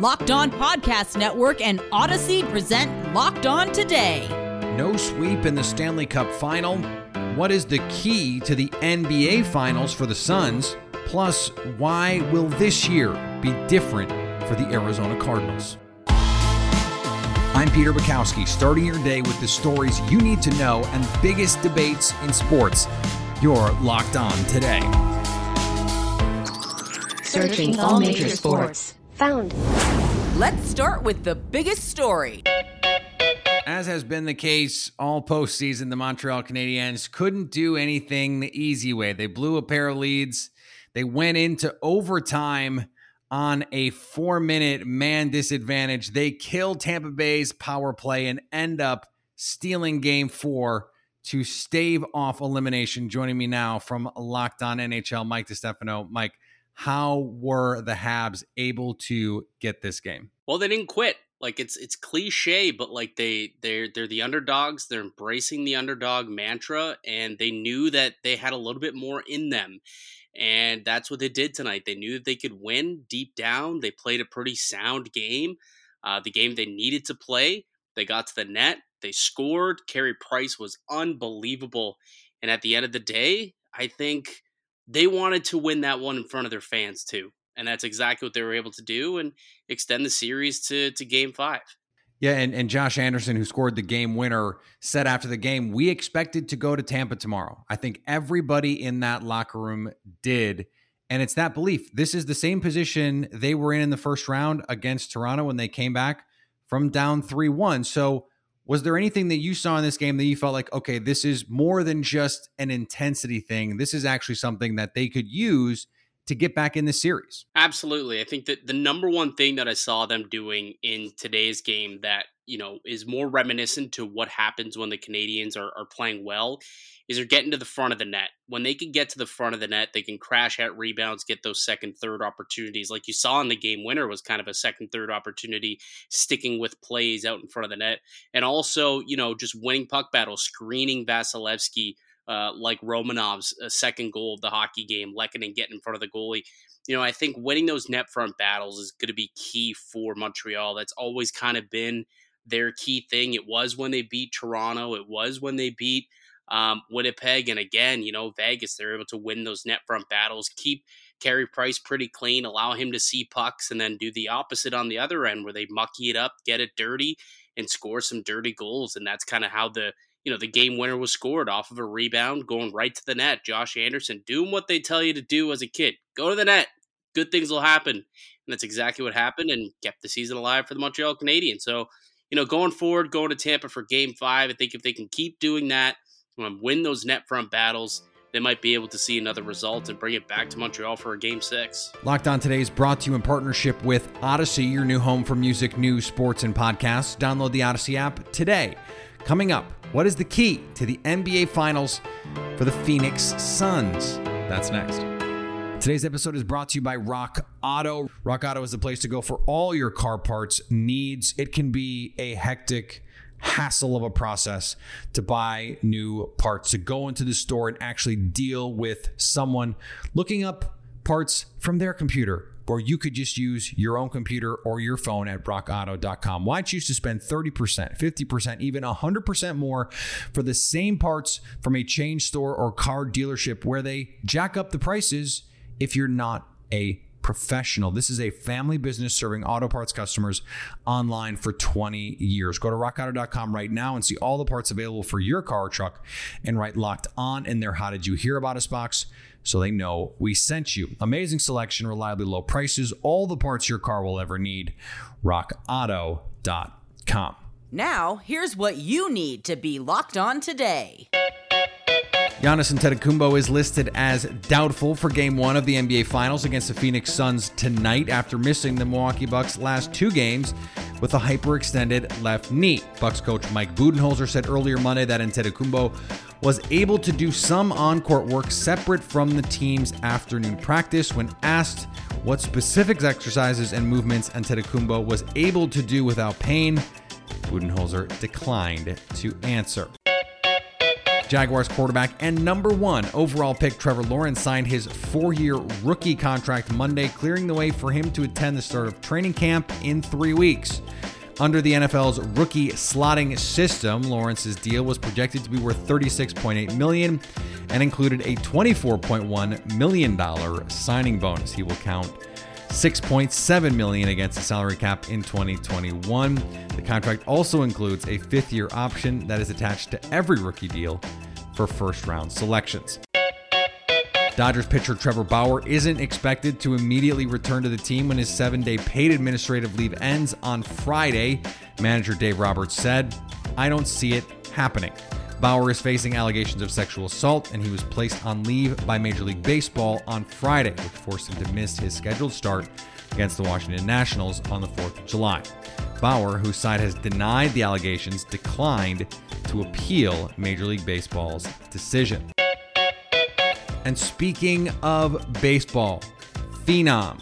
Locked On Podcast Network and Odyssey present Locked On Today. No sweep in the Stanley Cup final. What is the key to the NBA Finals for the Suns? Plus, why will this year be different for the Arizona Cardinals? I'm Peter Bukowski, starting your day with the stories you need to know and biggest debates in sports. You're locked on today. Searching all major sports. Found. Let's start with the biggest story. As has been the case all postseason, the Montreal Canadiens couldn't do anything the easy way. They blew a pair of leads. They went into overtime on a four minute man disadvantage. They killed Tampa Bay's power play and end up stealing game four to stave off elimination. Joining me now from Locked On NHL, Mike DiStefano. Mike, how were the Habs able to get this game? Well, they didn't quit. Like it's it's cliche, but like they they're they're the underdogs. They're embracing the underdog mantra, and they knew that they had a little bit more in them, and that's what they did tonight. They knew that they could win deep down. They played a pretty sound game, uh, the game they needed to play. They got to the net. They scored. Carey Price was unbelievable, and at the end of the day, I think they wanted to win that one in front of their fans too. And that's exactly what they were able to do and extend the series to, to game five. Yeah, and, and Josh Anderson, who scored the game winner, said after the game, We expected to go to Tampa tomorrow. I think everybody in that locker room did. And it's that belief. This is the same position they were in in the first round against Toronto when they came back from down 3 1. So was there anything that you saw in this game that you felt like, okay, this is more than just an intensity thing? This is actually something that they could use to get back in the series? Absolutely. I think that the number one thing that I saw them doing in today's game that, you know, is more reminiscent to what happens when the Canadiens are, are playing well is they're getting to the front of the net. When they can get to the front of the net, they can crash at rebounds, get those second, third opportunities. Like you saw in the game winner was kind of a second, third opportunity, sticking with plays out in front of the net. And also, you know, just winning puck battles, screening Vasilevskiy, uh, like Romanov's uh, second goal of the hockey game, Lehkonen getting in front of the goalie. You know, I think winning those net front battles is going to be key for Montreal. That's always kind of been their key thing. It was when they beat Toronto. It was when they beat um, Winnipeg. And again, you know, Vegas, they're able to win those net front battles, keep Carey Price pretty clean, allow him to see pucks, and then do the opposite on the other end where they mucky it up, get it dirty, and score some dirty goals. And that's kind of how the you know the game winner was scored off of a rebound going right to the net. Josh Anderson doing what they tell you to do as a kid. Go to the net. Good things will happen. And that's exactly what happened and kept the season alive for the Montreal Canadiens. So, you know, going forward, going to Tampa for game five, I think if they can keep doing that, um, win those net front battles, they might be able to see another result and bring it back to Montreal for a game six. Locked On Today is brought to you in partnership with Odyssey, your new home for music, news, sports, and podcasts. Download the Odyssey app today. Coming up, what is the key to the NBA Finals for the Phoenix Suns? That's next. Today's episode is brought to you by Rock Auto. RockAuto is the place to go for all your car parts needs. It can be a hectic, hassle of a process to buy new parts, to go into the store and actually deal with someone looking up parts from their computer or you could just use your own computer or your phone at rockauto.com. Why choose to spend 30%, 50%, even 100% more for the same parts from a chain store or car dealership where they jack up the prices if you're not a professional. This is a family business serving auto parts customers online for 20 years. Go to rockauto.com right now and see all the parts available for your car or truck and write locked on in their How Did You Hear About Us box so they know we sent you. Amazing selection, reliably low prices, all the parts your car will ever need. RockAuto.com. Now, here's what you need to be locked on today. Giannis Antetokounmpo is listed as doubtful for Game One of the NBA Finals against the Phoenix Suns tonight after missing the Milwaukee Bucks' last two games with a hyperextended left knee. Bucks coach Mike Budenholzer said earlier Monday that Antetokounmpo was able to do some on-court work separate from the team's afternoon practice when asked what specific exercises and movements Antetokounmpo was able to do without pain. Budenholzer declined to answer. Jaguars quarterback and number one overall pick Trevor Lawrence signed his four year rookie contract Monday, clearing the way for him to attend the start of training camp in three weeks. Under the NFL's rookie slotting system, Lawrence's deal was projected to be worth 36.8 million and included a 24.1 million dollar signing bonus. He will count 6.7 million against the salary cap in 2021. The contract also includes a fifth-year option that is attached to every rookie deal for first-round selections. Dodgers pitcher Trevor Bauer isn't expected to immediately return to the team when his seven day paid administrative leave ends on Friday. Manager Dave Roberts said, I don't see it happening. Bauer is facing allegations of sexual assault, and he was placed on leave by Major League Baseball on Friday, which forced him to miss his scheduled start against the Washington Nationals on the 4th of July. Bauer, whose side has denied the allegations, declined to appeal Major League Baseball's decision. And speaking of baseball, Phenom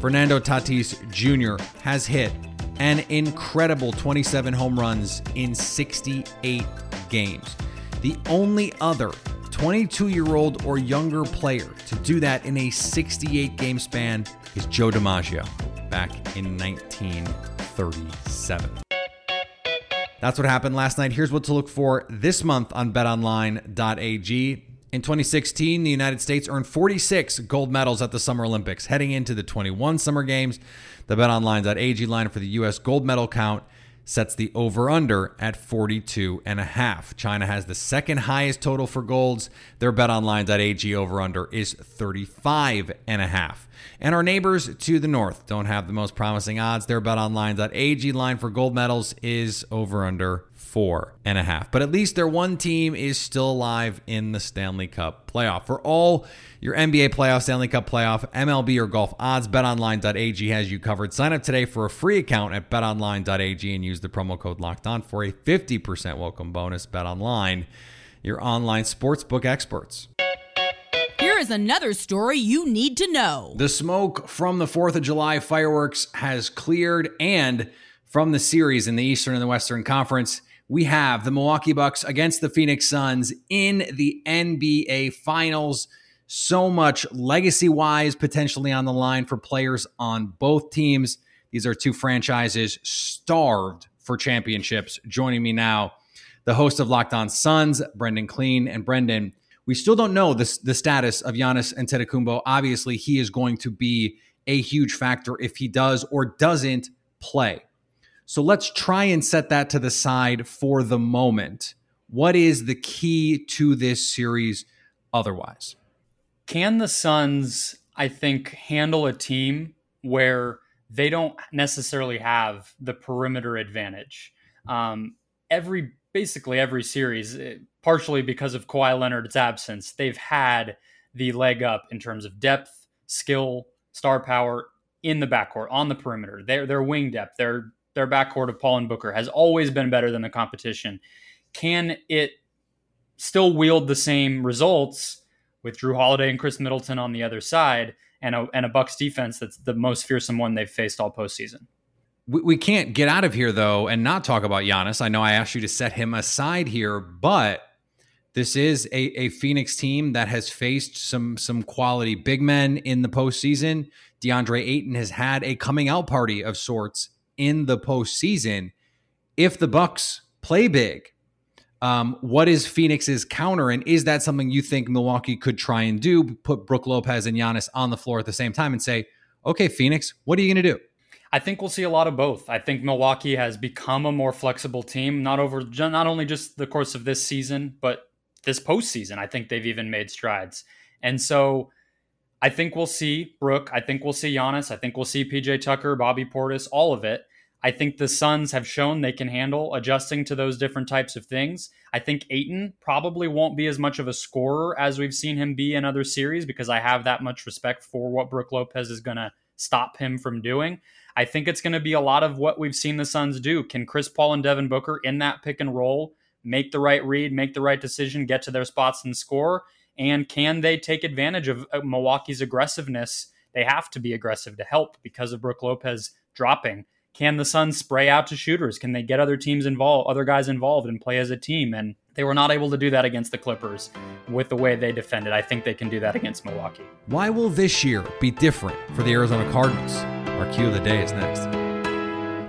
Fernando Tatis Jr. has hit an incredible 27 home runs in 68 games. The only other 22 year old or younger player to do that in a 68 game span is Joe DiMaggio back in 1937. That's what happened last night. Here's what to look for this month on betonline.ag. In 2016, the United States earned 46 gold medals at the Summer Olympics. Heading into the 21 Summer Games, the betonline.ag line for the U.S. gold medal count sets the over under at 42 and a half. China has the second highest total for golds. Their betonline.ag over under is 35 and a half. And our neighbors to the north don't have the most promising odds. Their betonline.ag line for gold medals is over under four and a half. But at least their one team is still alive in the Stanley Cup playoff. For all your NBA playoff, Stanley Cup playoff, MLB, or golf odds, betonline.ag has you covered. Sign up today for a free account at betonline.ag and use the promo code locked on for a 50% welcome bonus. BetOnline, your online sportsbook experts. Here is another story you need to know. The smoke from the 4th of July fireworks has cleared, and from the series in the Eastern and the Western Conference, we have the Milwaukee Bucks against the Phoenix Suns in the NBA Finals. So much legacy wise potentially on the line for players on both teams. These are two franchises starved for championships. Joining me now, the host of Locked On Suns, Brendan Clean. And Brendan, we still don't know the the status of Giannis Antetokounmpo. Obviously, he is going to be a huge factor if he does or doesn't play. So let's try and set that to the side for the moment. What is the key to this series otherwise? Can the Suns, I think, handle a team where they don't necessarily have the perimeter advantage? Um, every basically every series, eh, partially because of Kawhi Leonard's absence, they've had the leg up in terms of depth, skill, star power in the backcourt on the perimeter. Their their wing depth, their their backcourt of Paul and Booker has always been better than the competition. Can it still wield the same results with Jrue Holiday and Khris Middleton on the other side and a, and a Bucks defense that's the most fearsome one they've faced all postseason? We, we can't get out of here though and not talk about Giannis. I know I asked you to set him aside here, but this is a, a Phoenix team that has faced some some quality big men in the postseason. DeAndre Ayton has had a coming out party of sorts in the postseason. If the Bucks play big, um, what is Phoenix's counter, and is that something you think Milwaukee could try and do? Put Brook Lopez and Giannis on the floor at the same time and say, "Okay, Phoenix, what are you going to do?" I think we'll see a lot of both. I think Milwaukee has become a more flexible team, not over not only just the course of this season, but this postseason. I think they've even made strides, and so I think we'll see Brook. I think we'll see Giannis. I think we'll see PJ Tucker, Bobby Portis, all of it. I think the Suns have shown they can handle adjusting to those different types of things. I think Ayton probably won't be as much of a scorer as we've seen him be in other series because I have that much respect for what Brook Lopez is going to stop him from doing. I think it's going to be a lot of what we've seen the Suns do. Can Chris Paul and Devin Booker in that pick and roll make the right read, make the right decision, get to their spots and score? And can they take advantage of uh, Milwaukee's aggressiveness? They have to be aggressive to help because of Brook Lopez dropping. Can the Suns spray out to shooters? Can they get other teams involved, other guys involved, and play as a team? And they were not able to do that against the Clippers with the way they defended. I think they can do that against Milwaukee. Why will this year be different for the Arizona Cardinals? Our cue of the day is next.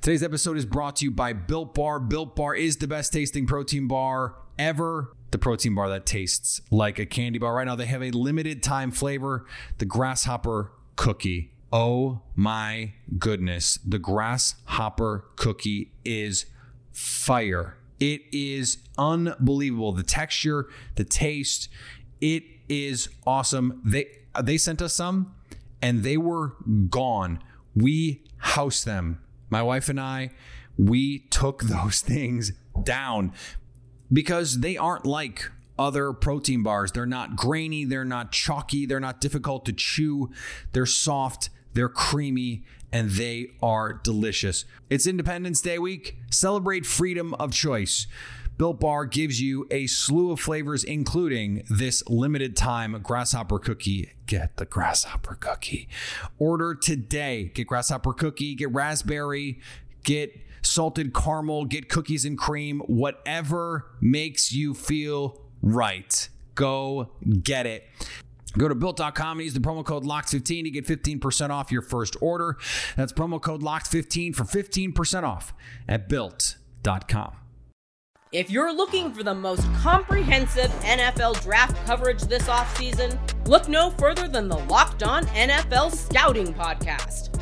Today's episode is brought to you by Built Bar. Built Bar is the best tasting protein bar ever. The protein bar that tastes like a candy bar. Right now, they have a limited time flavor, the grasshopper cookie. Oh my goodness. The grasshopper cookie is fire. It is unbelievable. The texture, the taste, it is awesome. They they sent us some and they were gone. We housed them. My wife and I, we took those things down because they aren't like other protein bars. They're not grainy, they're not chalky, they're not difficult to chew. They're soft, they're creamy, and they are delicious. It's Independence Day week. Celebrate freedom of choice. Built Bar gives you a slew of flavors, including this limited time grasshopper cookie. Get the grasshopper cookie. Order today. Get grasshopper cookie, get raspberry, get salted caramel, get cookies and cream, whatever makes you feel right. Go get it. Go to built.com and use the promo code LOCKED15 to get 15% off your first order. That's promo code LOCKED15 for 15% off at built.com. If you're looking for the most comprehensive NFL draft coverage this offseason, look no further than the Locked On NFL Scouting Podcast.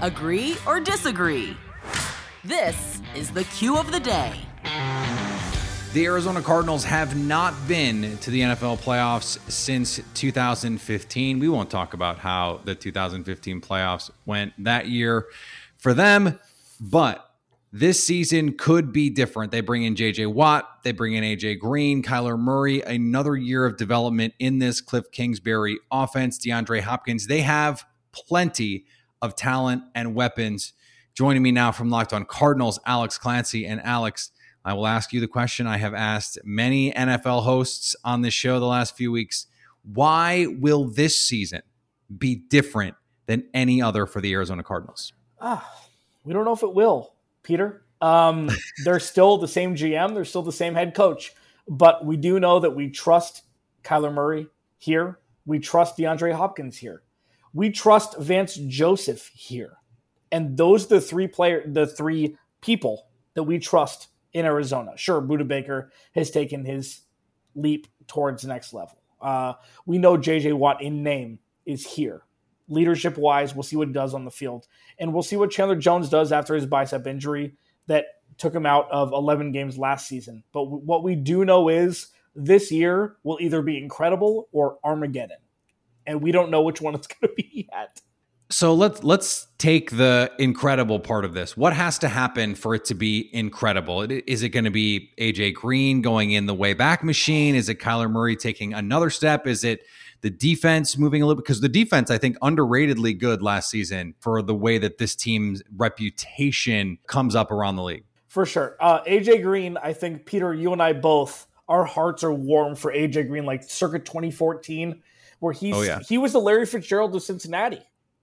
Agree or disagree? This is the cue of the day. The Arizona Cardinals have not been to the NFL playoffs since 2015. We won't talk about how the 2015 playoffs went that year for them, but this season could be different. They bring in JJ Watt, they bring in AJ Green, Kyler Murray, another year of development in this Cliff Kingsbury offense, DeAndre Hopkins. They have plenty of talent and weapons. Joining me now from Locked On Cardinals, Alex Clancy. And Alex, I will ask you the question I have asked many NFL hosts on this show the last few weeks. Why will this season be different than any other for the Arizona Cardinals? Ah, we don't know if it will, Peter. Um, they're still the same GM, they're still the same head coach, but we do know that we trust Kyler Murray here. We trust DeAndre Hopkins here. We trust Vance Joseph here. And those are the three player the three people that we trust in Arizona. Sure, Budda Baker has taken his leap towards the next level. Uh, we know JJ Watt in name is here. Leadership wise, we'll see what he does on the field. And we'll see what Chandler Jones does after his bicep injury that took him out of 11 games last season. But w- what we do know is this year will either be incredible or Armageddon and we don't know which one it's going to be yet. So let's let's take the incredible part of this. What has to happen for it to be incredible? Is it going to be AJ Green going in the way back machine? Is it Kyler Murray taking another step? Is it the defense moving a little because the defense I think underratedly good last season for the way that this team's reputation comes up around the league. For sure. Uh, AJ Green, I think Peter, you and I both, our hearts are warm for AJ Green like circa 2014 where he's oh, yeah. he was the Larry Fitzgerald of Cincinnati.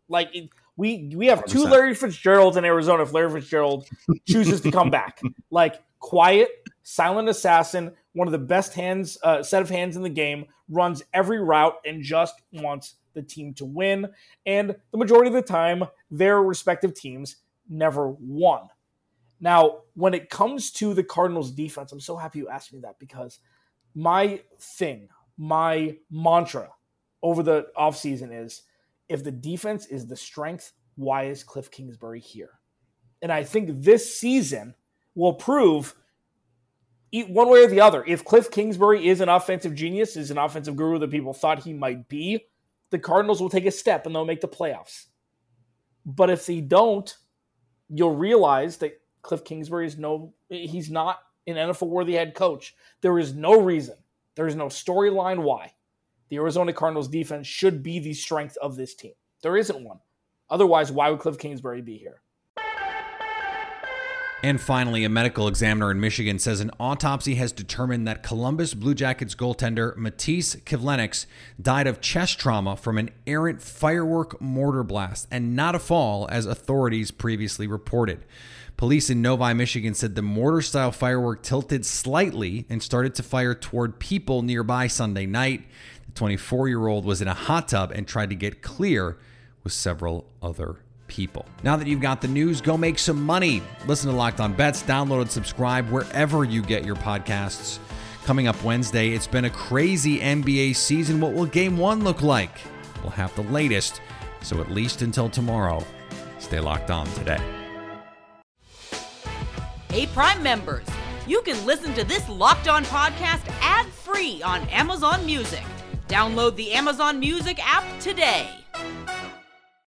Like we we have 100%. two Larry Fitzgeralds in Arizona if Larry Fitzgerald chooses to come back. Like quiet, silent assassin, one of the best hands uh, set of hands in the game, runs every route and just wants the team to win. And the majority of the time, their respective teams never won. Now, when it comes to the Cardinals defense, I'm so happy you asked me that because my thing, my mantra over the offseason is if the defense is the strength why is Cliff Kingsbury here? And I think this season will prove one way or the other. If Cliff Kingsbury is an offensive genius, is an offensive guru that people thought he might be, the Cardinals will take a step and they'll make the playoffs. But if they don't, you'll realize that Cliff Kingsbury is no, he's not an NFL worthy head coach. There is no reason, there is no storyline why the Arizona Cardinals defense should be the strength of this team. There isn't one. Otherwise, why would Cliff Kingsbury be here? And finally, a medical examiner in Michigan says an autopsy has determined that Columbus Blue Jackets goaltender Matiss Kivlenieks died of chest trauma from an errant firework mortar blast and not a fall, as authorities previously reported. Police in Novi, Michigan said the mortar style firework tilted slightly and started to fire toward people nearby Sunday night. The 24 year old was in a hot tub and tried to get clear with several other people. Now that you've got the news, go make some money. Listen to Locked On Bets, download and subscribe wherever you get your podcasts. Coming up Wednesday, it's been a crazy NBA season. What will game one look like? We'll have the latest. So at least until tomorrow, stay locked on today. Hey, Prime members, you can listen to this Locked On podcast ad free on Amazon Music. Download the Amazon Music app today.